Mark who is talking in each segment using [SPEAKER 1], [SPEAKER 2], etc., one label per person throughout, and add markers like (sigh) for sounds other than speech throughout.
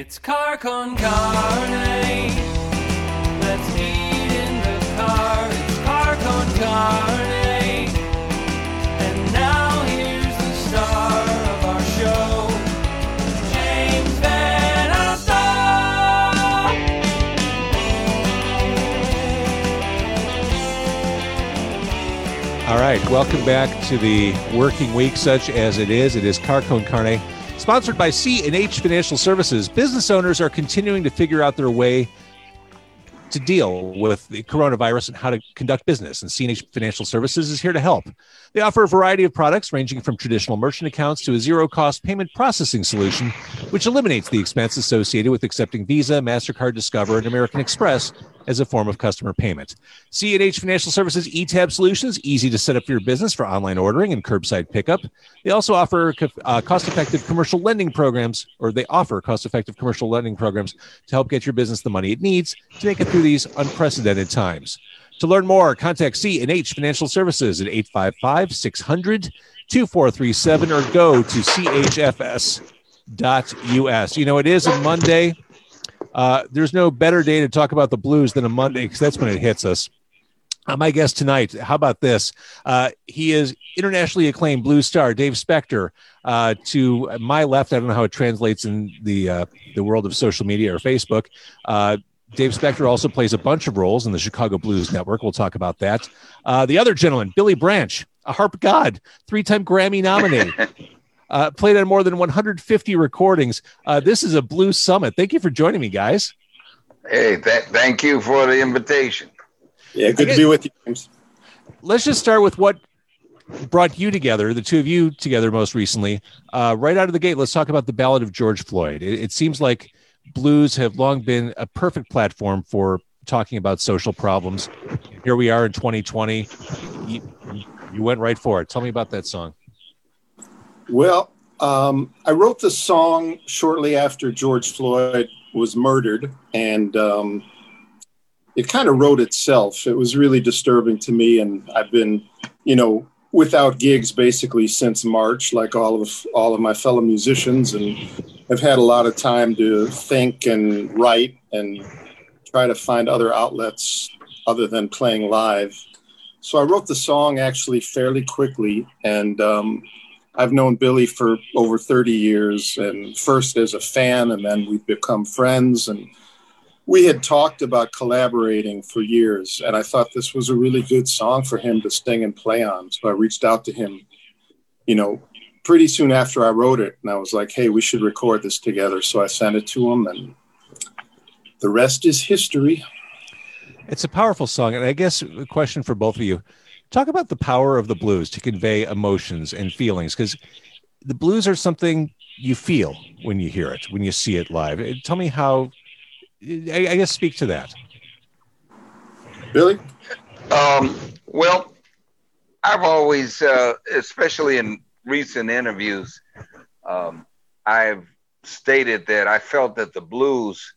[SPEAKER 1] It's car con carne. Let's eat in the car. It's car con carne. And now here's the star of our show, James Van Alstyne.
[SPEAKER 2] All right, welcome back to the working week, such as it is. It is Car con carne, sponsored by C and H Financial Services. Business owners are continuing to figure out their way to deal with the coronavirus and how to conduct business. And C&H Financial Services is here to help. They offer a variety of products ranging from traditional merchant accounts to a zero-cost payment processing solution, which eliminates the expense associated with accepting Visa, Mastercard, Discover, and American Express as a form of customer payment. C&H Financial Services eTab solutions easy to set up your business for online ordering and curbside pickup. They also offer uh, cost-effective commercial lending programs, or they offer cost-effective commercial lending programs to help get your business the money it needs to make it through these unprecedented times. To learn more, contact C&H Financial Services at 855-600-2437 or go to chfs.us. You know, it is a Monday. Uh, there's no better day to talk about the blues than a Monday because that's when it hits us. Uh, my guest tonight, how about this? Uh, he is internationally acclaimed blues star Dave Specter. Uh, to my left, I don't know how it translates in the uh, the world of social media or Facebook. Uh, Dave Specter also plays a bunch of roles in the Chicago Blues Network. We'll talk about that. Uh, the other gentleman, Billy Branch, a harp god, three time Grammy nominated. (laughs) Uh, played on more than 150 recordings. Uh, this is a blues summit. Thank you for joining me, guys.
[SPEAKER 3] Hey, th- thank you for the invitation.
[SPEAKER 4] Yeah, good
[SPEAKER 2] guess-
[SPEAKER 4] to be with you, James.
[SPEAKER 2] let's just start with what brought you together, the two of you together most recently. Uh, right out of the gate, let's talk about the Ballad of George Floyd. It, it seems like blues have long been a perfect platform for talking about social problems. Here we are in 2020. You, you went right for it. Tell me about that song.
[SPEAKER 4] Well, um, I wrote the song shortly after George Floyd was murdered, and um, it kind of wrote itself. It was really disturbing to me, and I've been, you know, without gigs basically since March, like all of all of my fellow musicians, and I've had a lot of time to think and write and try to find other outlets other than playing live. So I wrote the song actually fairly quickly, and um, I've known Billy for over 30 years, and first as a fan, and then we've become friends. And we had talked about collaborating for years, and I thought this was a really good song for him to sing and play on. So I reached out to him, you know, pretty soon after I wrote it, and I was like, hey, we should record this together. So I sent it to him, and the rest is history.
[SPEAKER 2] It's a powerful song. And I guess a question for both of you talk about the power of the blues to convey emotions and feelings because the blues are something you feel when you hear it, when you see it live. Uh, Tell me how, I, I guess, speak to that.
[SPEAKER 4] Billy?
[SPEAKER 3] Um, well, I've always, uh, especially in recent interviews, um, I've stated that I felt that the blues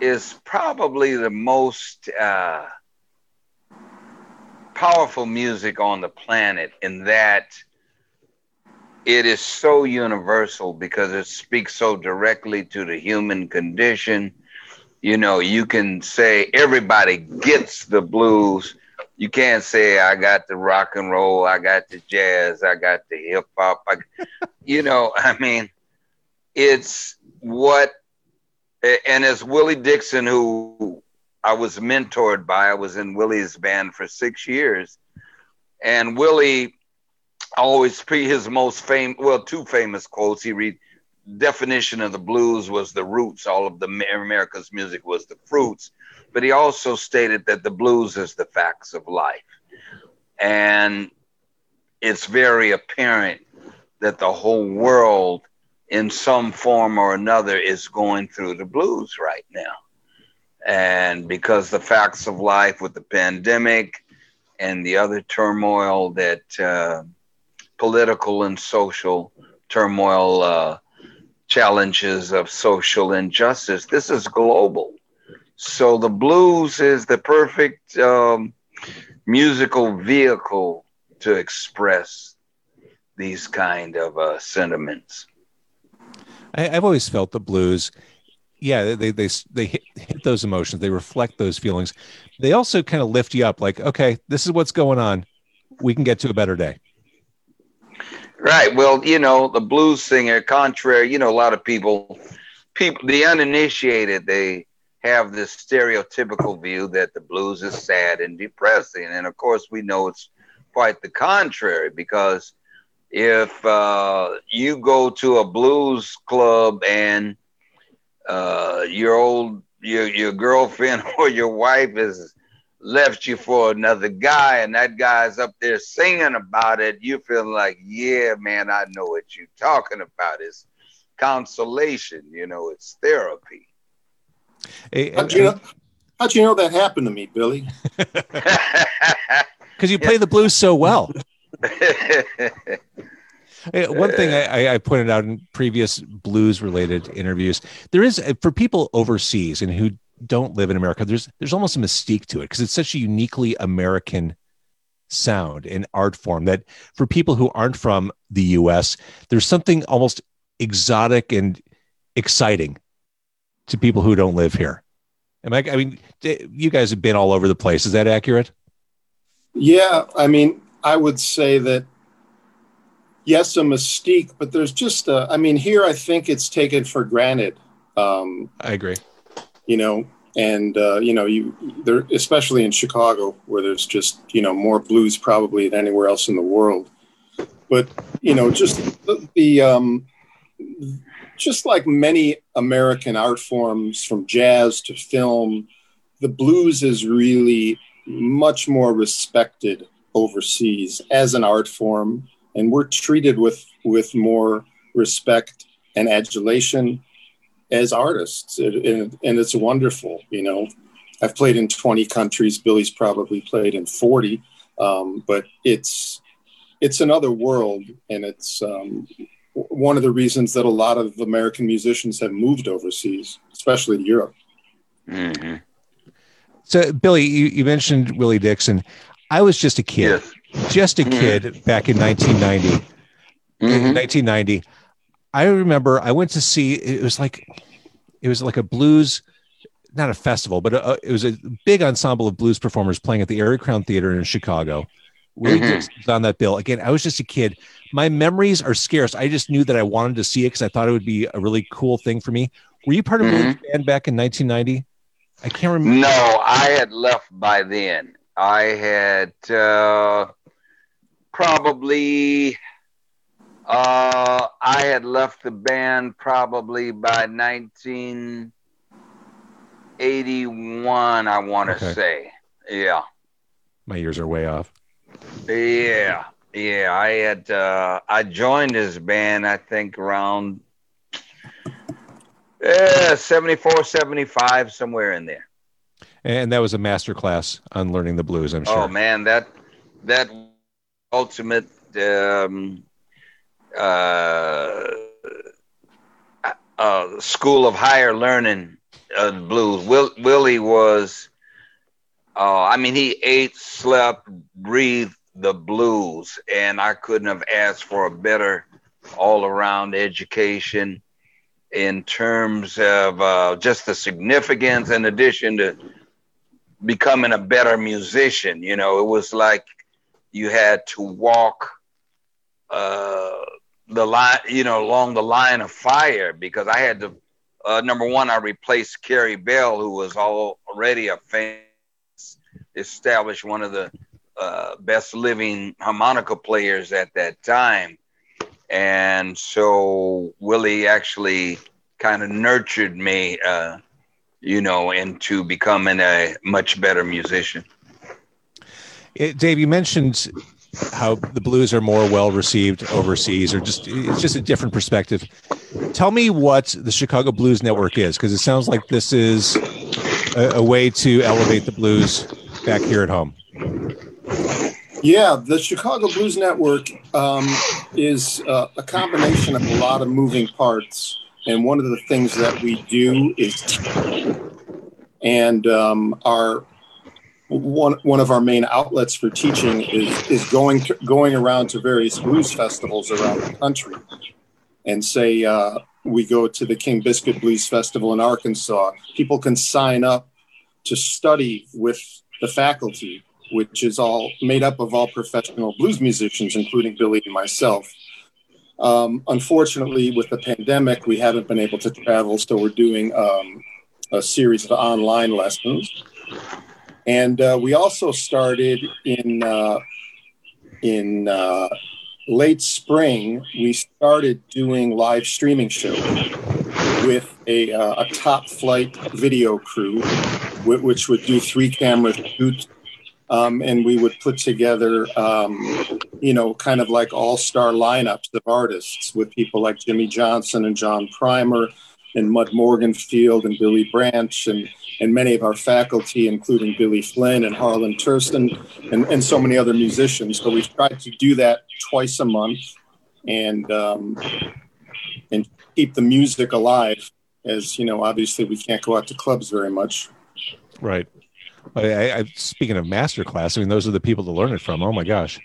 [SPEAKER 3] is probably the most uh, powerful music on the planet in that it is so universal because it speaks so directly to the human condition. You know, you can say everybody gets the blues. You can't say I got the rock and roll, I got the jazz, I got the hip hop. (laughs) You know, I mean, it's what, and as Willie Dixon, who I was mentored by, I was in Willie's band for six years, and Willie always pre his most famous, well, two famous quotes. He read definition of the blues was the roots. All of the America's music was the fruits, but he also stated that the blues is the facts of life, and it's very apparent that the whole world, in some form or another, is going through the blues right now. And because the facts of life with the pandemic and the other turmoil that uh, political and social turmoil, uh, challenges of social injustice, this is global. So the blues is the perfect um, musical vehicle to express these kind of uh, sentiments.
[SPEAKER 2] I, I've always felt the blues yeah, they they they hit, hit those emotions. They reflect those feelings. They also kind of lift you up. Like, okay, this is what's going on. We can get to a better day.
[SPEAKER 3] Right. Well, you know, the blues singer, contrary, you know, a lot of people, people, the uninitiated, they have this stereotypical view that the blues is sad and depressing. And of course, we know it's quite the contrary because if uh, you go to a blues club and uh, your old your your girlfriend (laughs) or your wife has left you for another guy and that guy's up there singing about it, you feel like, yeah, man, I know what you're talking about. It's consolation, you know, it's therapy.
[SPEAKER 4] Hey, how'd, you know, how'd you know that happened to me, Billy? (laughs) (laughs)
[SPEAKER 2] Because you play the blues so well. Uh, one thing I, I, pointed out in previous blues related interviews, there is uh, for people overseas and who don't live in America, there's there's almost a mystique to it because it's such a uniquely American sound and art form that for people who aren't from the US, there's something almost exotic and exciting to people who don't live here. Am I I mean you guys have been all over the place. Is that accurate?
[SPEAKER 4] Yeah, I mean, I would say that yes, a mystique, but there's just a, I mean, here I think it's taken for granted. Um,
[SPEAKER 2] I agree.
[SPEAKER 4] You know, and uh, you know, you there, especially in Chicago, where there's just you know more blues probably than anywhere else in the world. But you know, just the, the um, just like many American art forms, from jazz to film, the blues is really much more respected overseas as an art form and we're treated with with more respect and adulation as artists. And, and it's wonderful you know. I've played in 20 countries. Billy's probably played in 40 um, but it's it's another world and it's um, one of the reasons that a lot of american musicians have moved overseas especially to europe.
[SPEAKER 2] Mm-hmm. so billy you, you mentioned willie dixon. I was just a kid. Yes just a mm-hmm. kid back in 1990. Mm-hmm. 1990, I remember I went to see. It was like it was like a blues, not a festival, but a, it was a big ensemble of blues performers playing at the Arie Crown Theater in Chicago. Willie mm-hmm. on that bill. Again, I was just a kid. My memories are scarce. I just knew that I wanted to see it because I thought it would be a really cool thing for me. Were you part of mm-hmm. band back in 1990? I can't remember.
[SPEAKER 3] No, I had left by then. I had uh, probably uh, I had left the band probably by 1981, I want to okay. say. Yeah.
[SPEAKER 2] My years are way off.
[SPEAKER 3] Yeah. Yeah. I had, uh, I joined his band, I think around uh, 74, 75, somewhere in there.
[SPEAKER 2] And that was a master class on learning the blues, I'm sure.
[SPEAKER 3] Oh, man. That, that ultimate um, uh, uh, school of higher learning uh, blues. Will, Willie was, uh, I mean, he ate, slept, breathed the blues, and I couldn't have asked for a better all around education in terms of uh, just the significance in addition to becoming a better musician. You know, it was like you had to walk uh, the line, you know, along the line of fire because I had to. Uh, number one, I replaced Carey Bell, who was already a famous, established one of the uh, best living harmonica players at that time, and so Willie actually kind of nurtured me, uh, you know, into becoming a much better musician.
[SPEAKER 2] It, Dave, you mentioned how the blues are more well received overseas, or just it's just a different perspective. Tell me what the Chicago Blues Network is, because it sounds like this is a, a, way to elevate the blues back here at home.
[SPEAKER 4] Yeah, the Chicago Blues Network um, is uh, a combination of a lot of moving parts, and one of the things that we do is, and um, our one one of our main outlets for teaching is is going to, going around to various blues festivals around the country, and say uh, we go to the King Biscuit Blues Festival in Arkansas. People can sign up to study with the faculty, which is all made up of all professional blues musicians, including Billy and myself. Um, unfortunately, with the pandemic, we haven't been able to travel, so we're doing um, a series of online lessons. And uh, we also started in uh, in uh, late spring. We started doing live streaming shows with a, uh, a top flight video crew, which would do three camera shoots um, and we would put together, um, you know, kind of like all star lineups of artists with people like Jimmy Johnson and John Primer and Mud Morganfield and Billy Branch and, and many of our faculty, including Billy Flynn and Harlan Terson and, and so many other musicians. So we've tried to do that twice a month and, um, and keep the music alive as, you know, obviously we can't go out to clubs very much.
[SPEAKER 2] Right. I, I, speaking of master class, I mean, those are the people to learn it from. Oh my gosh.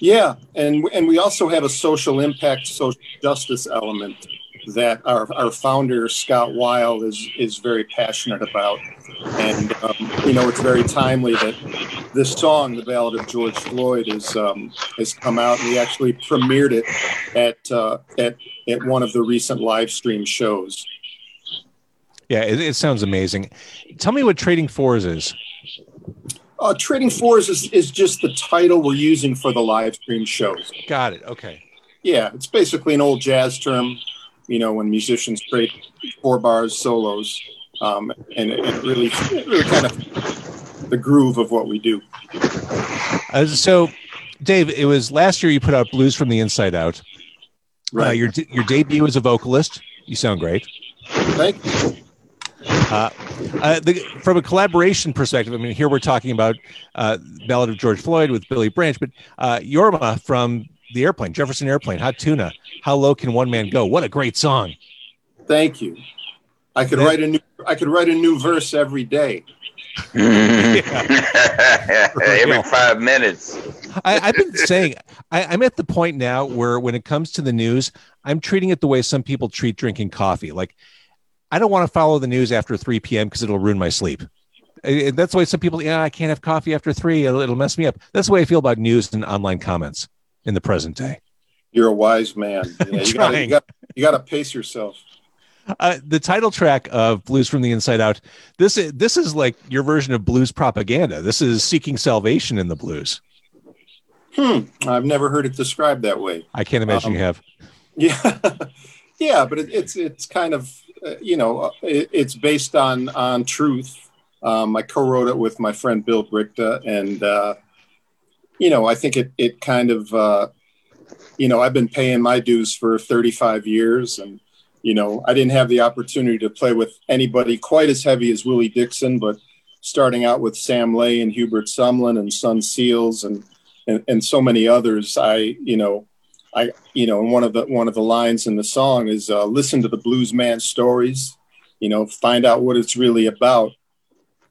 [SPEAKER 4] Yeah, and and we also have a social impact, social justice element that our, our founder Scott Weil is is very passionate about, and um, you know it's very timely that this song, "The Ballad of George Floyd," is um, has come out. and We actually premiered it at uh, at at one of the recent live stream shows.
[SPEAKER 2] Yeah, it, it sounds amazing. Tell me what Trading Fours is.
[SPEAKER 4] Uh, Trading Fours is, is just the title we're using for the live stream shows.
[SPEAKER 2] Got it. Okay.
[SPEAKER 4] Yeah, it's basically an old jazz term, you know, when musicians trade four bars solos. Um, and it, it really, it really kind of the groove of what we do.
[SPEAKER 2] Uh, so, Dave, it was last year you put out Blues from the Inside Out. Uh, right. Uh, your your debut as a vocalist. You sound great.
[SPEAKER 4] Thank you.
[SPEAKER 2] Uh, uh, the, from a collaboration perspective, I mean, here we're talking about uh, Ballad of George Floyd with Billy Branch, but uh, Jorma from the airplane, Jefferson Airplane, Hot Tuna, How Low Can One Man Go? What a great song.
[SPEAKER 4] Thank you. I could that, write a new I could write a new verse every day. (laughs)
[SPEAKER 3] every five minutes.
[SPEAKER 2] I, have been saying I, I'm at the point now where when it comes to the news, I'm treating it the way some people treat drinking coffee. Like I don't want to follow the news after 3 p.m. because it'll ruin my sleep. And That's why some people, yeah, I can't have coffee after three. It'll, it'll mess me up. That's the way I feel about news and online comments in the present day.
[SPEAKER 4] You're a wise man. (laughs) Yeah, you, gotta, you, gotta, you gotta pace yourself.
[SPEAKER 2] Uh, the title track of Blues from the Inside Out. This is this is like your version of blues propaganda. This is seeking salvation in the blues.
[SPEAKER 4] Hmm. I've never heard it described that way.
[SPEAKER 2] I can't imagine um, you have. (laughs)
[SPEAKER 4] Yeah, yeah, but it, it's it's kind of uh, you know, uh, it, it's based on on truth. Um, I co-wrote it with my friend Bill Brichta, and uh, you know, I think it it kind of uh, you know I've been paying my dues for 35 years, and you know I didn't have the opportunity to play with anybody quite as heavy as Willie Dixon, but starting out with Sam Lay and Hubert Sumlin and Son Seals and, and and so many others, I you know I, you know, and one of the one of the lines in the song is uh, "Listen to the blues man stories." You know, find out what it's really about.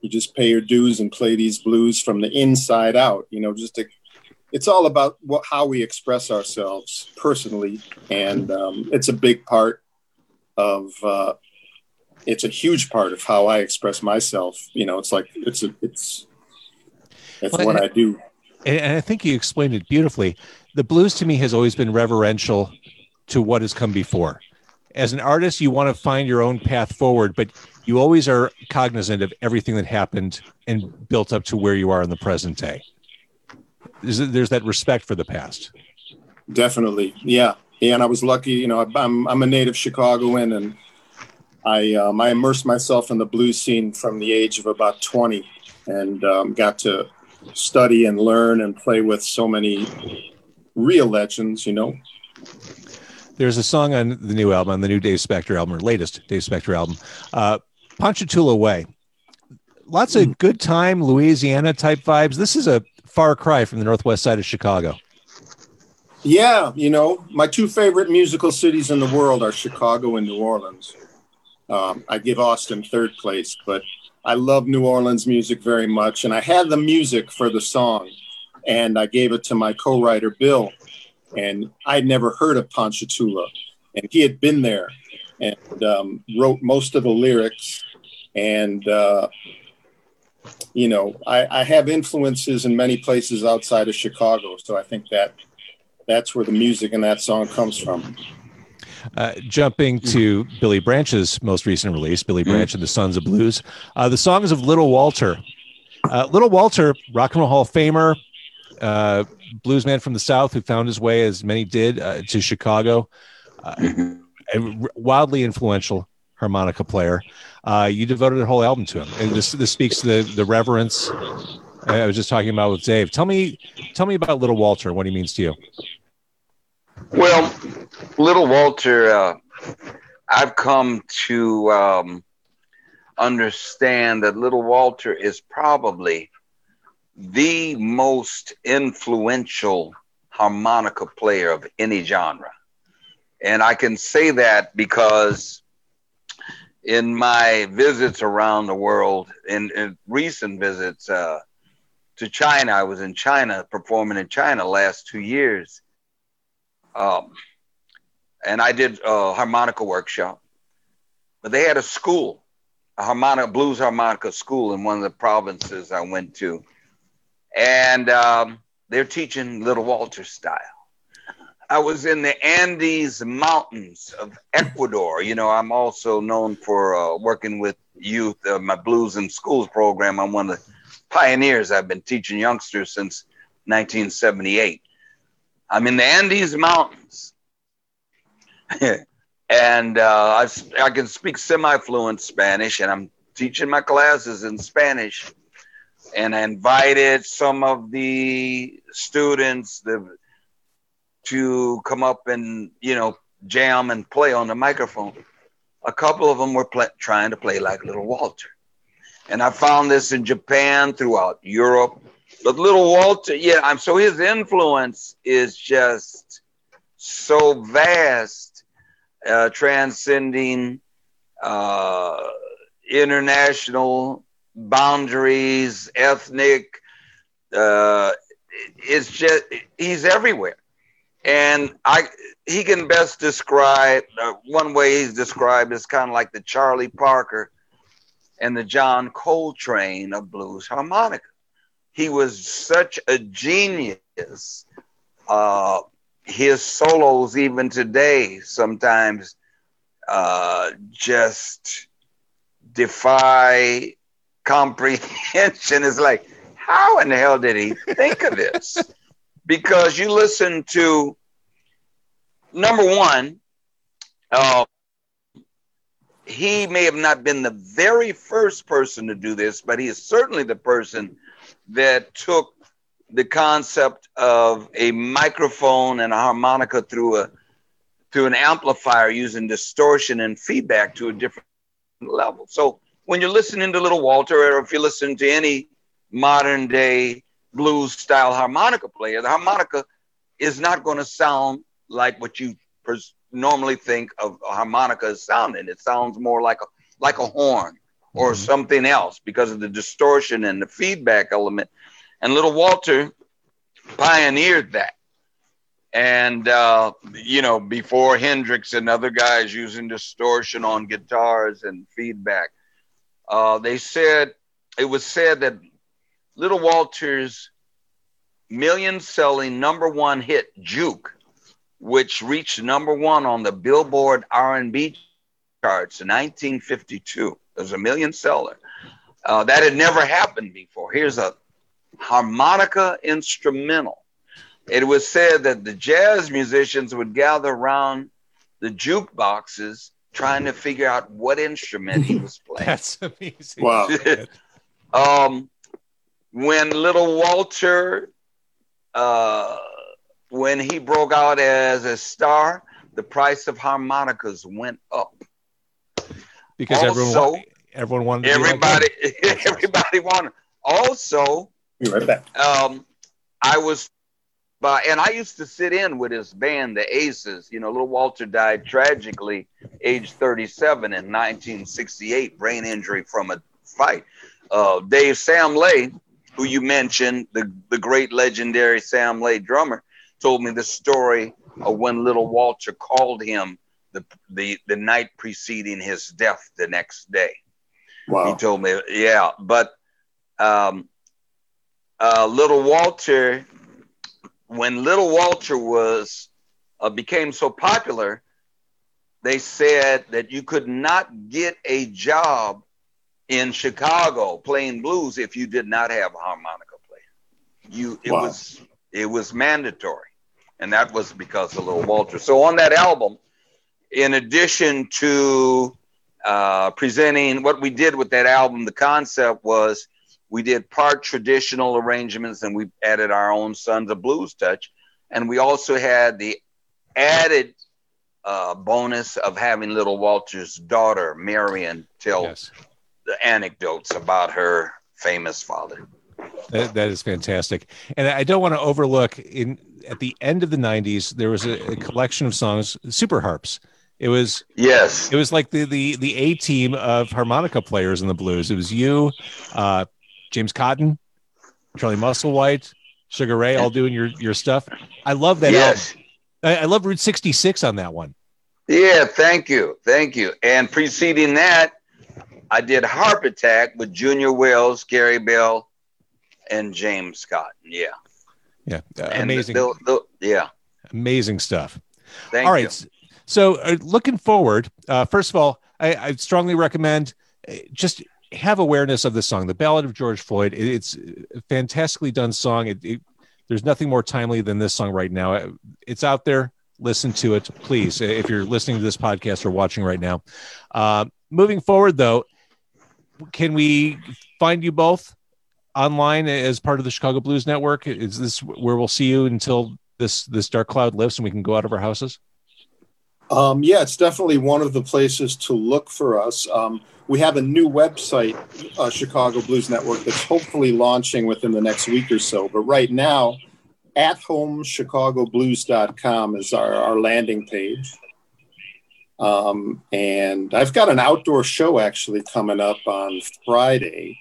[SPEAKER 4] You just pay your dues and play these blues from the inside out. You know, just to, it's all about what how we express ourselves personally, and um, it's a big part of. Uh, it's a huge part of how I express myself. You know, it's like it's a it's it's well, what I do.
[SPEAKER 2] And I think you explained it beautifully the blues to me has always been reverential to what has come before. As an artist, you want to find your own path forward, but you always are cognizant of everything that happened and built up to where you are in the present day. There's, there's that respect for the past.
[SPEAKER 4] Definitely, yeah. yeah. And I was lucky, you know. I'm I'm a native Chicagoan, and I um, I immersed myself in the blues scene from the age of about 20, and um, got to study and learn and play with so many real legends, you know.
[SPEAKER 2] There's a song on the new album, on the new Dave Specter album, or latest Dave Specter album, uh, Ponchatoula Way. Lots of good time, Louisiana type vibes. This is a far cry from the northwest side of Chicago.
[SPEAKER 4] Yeah, you know, my two favorite musical cities in the world are Chicago and New Orleans. Um, I give Austin third place, but I love New Orleans music very much. And I had the music for the song and I gave it to my co-writer Bill, and I'd never heard of Ponchatoula, and he had been there, and um, wrote most of the lyrics. And uh, you know, I, I have influences in many places outside of Chicago, so I think that that's where the music in that song comes from.
[SPEAKER 2] Uh, jumping to Billy Branch's most recent release, Billy
[SPEAKER 3] Mm-hmm.
[SPEAKER 2] Branch and the Sons of Blues. Uh, the songs of Little Walter. Uh, Little Walter, Rock and Roll Hall of Famer, uh, bluesman from the South who found his way, as many did, uh, to Chicago. Uh, wildly influential harmonica player. Uh, you devoted a whole album to him, and this this speaks to the the reverence. I was just talking about with Dave. Tell me, tell me about Little Walter. What he means to you.
[SPEAKER 3] Well, little Walter, uh, I've come to um, understand that little Walter is probably the most influential harmonica player of any genre. And I can say that because in my visits around the world, in, in recent visits uh, to China, I was in China performing in China last two years. Um, and I did a harmonica workshop, but they had a school, a harmonica blues harmonica school in one of the provinces I went to, and um, they're teaching Little Walter style. I was in the Andes Mountains of Ecuador. You know, I'm also known for uh, working with youth. Uh, my Blues in Schools program. I'm one of the pioneers. I've been teaching youngsters since 1978. I'm in the Andes Mountains. (laughs) and uh, I, I can speak semi fluent Spanish, and I'm teaching my classes in Spanish. And I invited some of the students the, to come up and, you know, jam and play on the microphone. A couple of them were pla trying to play like Little Walter. And I found this in Japan, throughout Europe. But Little Walter, yeah, I'm so his influence is just so vast, uh, transcending uh, international boundaries, ethnic. Uh, it's just he's everywhere, and I he can best describe uh, one way he's described is kind of like the Charlie Parker and the John Coltrane of blues harmonica. He was such a genius. Uh, his solos, even today, sometimes uh, just defy comprehension. (laughs) It's like, how in the hell did he think of this? Because you listen to number one, uh, he may have not been the very first person to do this, but he is certainly the person that took the concept of a microphone and a harmonica through a through an amplifier using distortion and feedback to a different level. So when you're listening to Little Walter, or if you listen to any modern day blues style harmonica player, the harmonica is not going to sound like what you pers- normally think of a harmonica as sounding. It sounds more like a like a horn or
[SPEAKER 2] Mhm.
[SPEAKER 3] something else because of the distortion and the feedback element. And Little Walter pioneered that. And uh, you know, before Hendrix and other guys using distortion on guitars and feedback, uh, they said it was said that Little Walter's million-selling number one hit "Juke," which reached number one on the Billboard R&B charts in 1952, it was a million seller. Uh, that had never happened before. Here's a harmonica instrumental. It was said that the jazz musicians would gather around the jukeboxes trying to figure out what instrument he was (laughs) playing.
[SPEAKER 2] That's amazing.
[SPEAKER 4] Wow. (laughs)
[SPEAKER 3] um, when little Walter, uh, when he broke out as a star, the price of harmonicas went up.
[SPEAKER 2] because everyone
[SPEAKER 3] Also-
[SPEAKER 2] wa- everyone wanted to be like
[SPEAKER 3] Everybody,
[SPEAKER 2] him. (laughs)
[SPEAKER 3] everybody wanted. Also,
[SPEAKER 4] Be right back.
[SPEAKER 3] um, I was, by, and I used to sit in with his band, the Aces. You know, little Walter died tragically, age 37 in 1968, brain injury from a fight. Uh, Dave Sam Lay, who you mentioned, the, the great legendary Sam Lay drummer, told me the story of when little Walter called him the the the night preceding his death the next day.
[SPEAKER 4] Wow.
[SPEAKER 3] He told me, yeah, but um, uh, Little Walter, when Little Walter was uh, became so popular, they said that you could not get a job in Chicago playing blues if you did not have a harmonica player. You it
[SPEAKER 4] Wow.
[SPEAKER 3] was it was mandatory, and that was because of Little Walter. So on that album, in addition to uh, presenting what we did with that album, the concept was we did part traditional arrangements and we added our own Sons of Blues touch, and we also had the added uh, bonus of having Little Walter's daughter Marion tell
[SPEAKER 2] Yes.
[SPEAKER 3] The anecdotes about her famous father.
[SPEAKER 2] That, that is fantastic. And I don't want to overlook in at the end of the 90s, there was a, a collection of songs, super harps. It was
[SPEAKER 3] Yes,
[SPEAKER 2] it was like the the the A team of harmonica players in the blues. It was you, uh, James Cotton, Charlie Musselwhite, Sugar Ray, all doing your your stuff. I love that
[SPEAKER 3] yes.
[SPEAKER 2] I, I love Route 66 on that one.
[SPEAKER 3] Yeah, thank you. Thank you. And preceding that, I did Harp Attack with Junior Wells, Carey Bell, and James Cotton. Yeah.
[SPEAKER 2] Yeah, uh, amazing,
[SPEAKER 3] the- the- yeah.
[SPEAKER 2] amazing stuff.
[SPEAKER 3] Thank
[SPEAKER 2] all
[SPEAKER 3] you.
[SPEAKER 2] right. So, uh, looking forward, uh, first of all, I, I strongly recommend uh, just have awareness of the song, "The Ballad of George Floyd." It, it's a fantastically done song. It, it, there's nothing more timely than this song right now. Uh, It's out there. Listen to it, please. If you're listening to this podcast or watching right now. Uh, moving forward, though, can we find you both online as part of the Chicago Blues Network? Is this where we'll see you until this this dark cloud lifts and we can go out of our houses?
[SPEAKER 4] Um, yeah, it's definitely one of the places to look for us. Um, we have a new website, uh, Chicago Blues Network, that's hopefully launching within the next week or so. But right now, at home chicagoblues.com is our, our landing page. Um, and I've got an outdoor show actually coming up on Friday.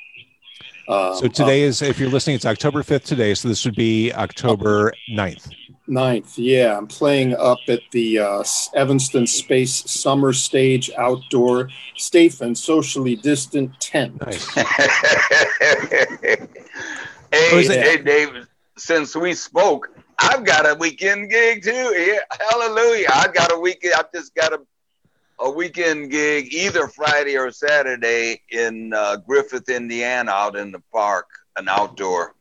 [SPEAKER 4] Um,
[SPEAKER 2] So today is, if you're listening, it's October 5th today. So this would be October 9th.
[SPEAKER 4] 9th, yeah. I'm playing up at the uh, Evanston Space Summer Stage Outdoor Safe and Socially Distant Tent.
[SPEAKER 2] Nice. (laughs)
[SPEAKER 3] hey,
[SPEAKER 2] it-
[SPEAKER 3] hey, David. Since we spoke, I've got a weekend gig too. Yeah, hallelujah! I got a weekend. I've just got a a weekend gig either Friday or Saturday in uh, Griffith, Indiana, out in the park, an outdoor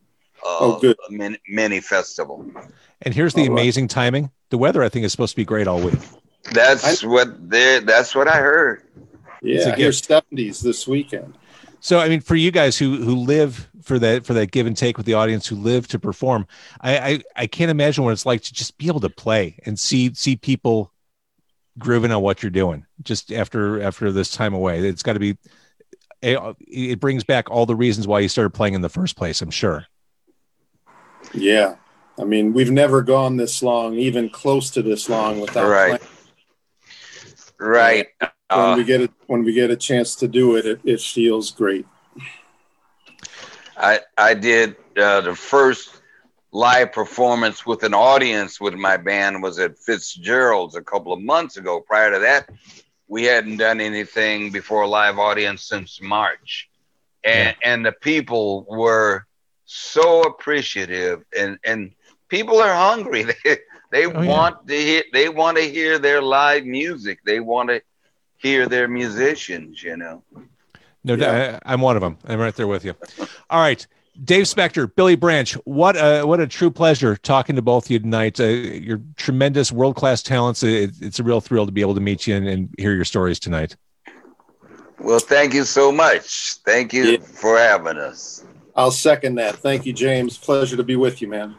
[SPEAKER 3] uh,
[SPEAKER 4] Oh, good.
[SPEAKER 3] mini, mini festival.
[SPEAKER 2] And here's the
[SPEAKER 4] All right.
[SPEAKER 2] amazing timing. The weather, I think, is supposed to be great all week.
[SPEAKER 3] That's what they. That's what I heard.
[SPEAKER 2] It's a
[SPEAKER 4] Yeah, here's 70s this weekend.
[SPEAKER 2] So, I mean, for you guys who who live for that for that give and take with the audience, who live to perform, I I, I can't imagine what it's like to just be able to play and see see people grooving on what you're doing just after after this time away. It's got to be. It, it brings back all the reasons why you started playing in the first place. I'm sure.
[SPEAKER 4] Yeah. I mean, we've never gone this long, even close to this long without
[SPEAKER 3] Right.
[SPEAKER 4] playing.
[SPEAKER 3] Right.
[SPEAKER 4] When
[SPEAKER 3] Uh,
[SPEAKER 4] we get it, when we get a chance to do it, it, it feels great.
[SPEAKER 3] I I did uh, the first live performance with an audience with my band was at Fitzgerald's a couple of months ago. Prior to that, we hadn't done anything before a live audience since March, and and the people were so appreciative, and and people are hungry. (laughs) They they
[SPEAKER 2] Oh, yeah.
[SPEAKER 3] want to hear they want to hear their live music. They want to hear their musicians. You know.
[SPEAKER 2] No,
[SPEAKER 4] Yeah.
[SPEAKER 2] I, I'm one of them. I'm right there with you. All right, Dave Specter, Billy Branch. What a what a true pleasure talking to both of you tonight. Uh, you're tremendous, world class talents. It, it's a real thrill to be able to meet you and, and hear your stories tonight.
[SPEAKER 3] Well, thank you so much. Thank you
[SPEAKER 4] Yeah.
[SPEAKER 3] for having us.
[SPEAKER 4] I'll second that. Thank you, James. Pleasure to be with you, man.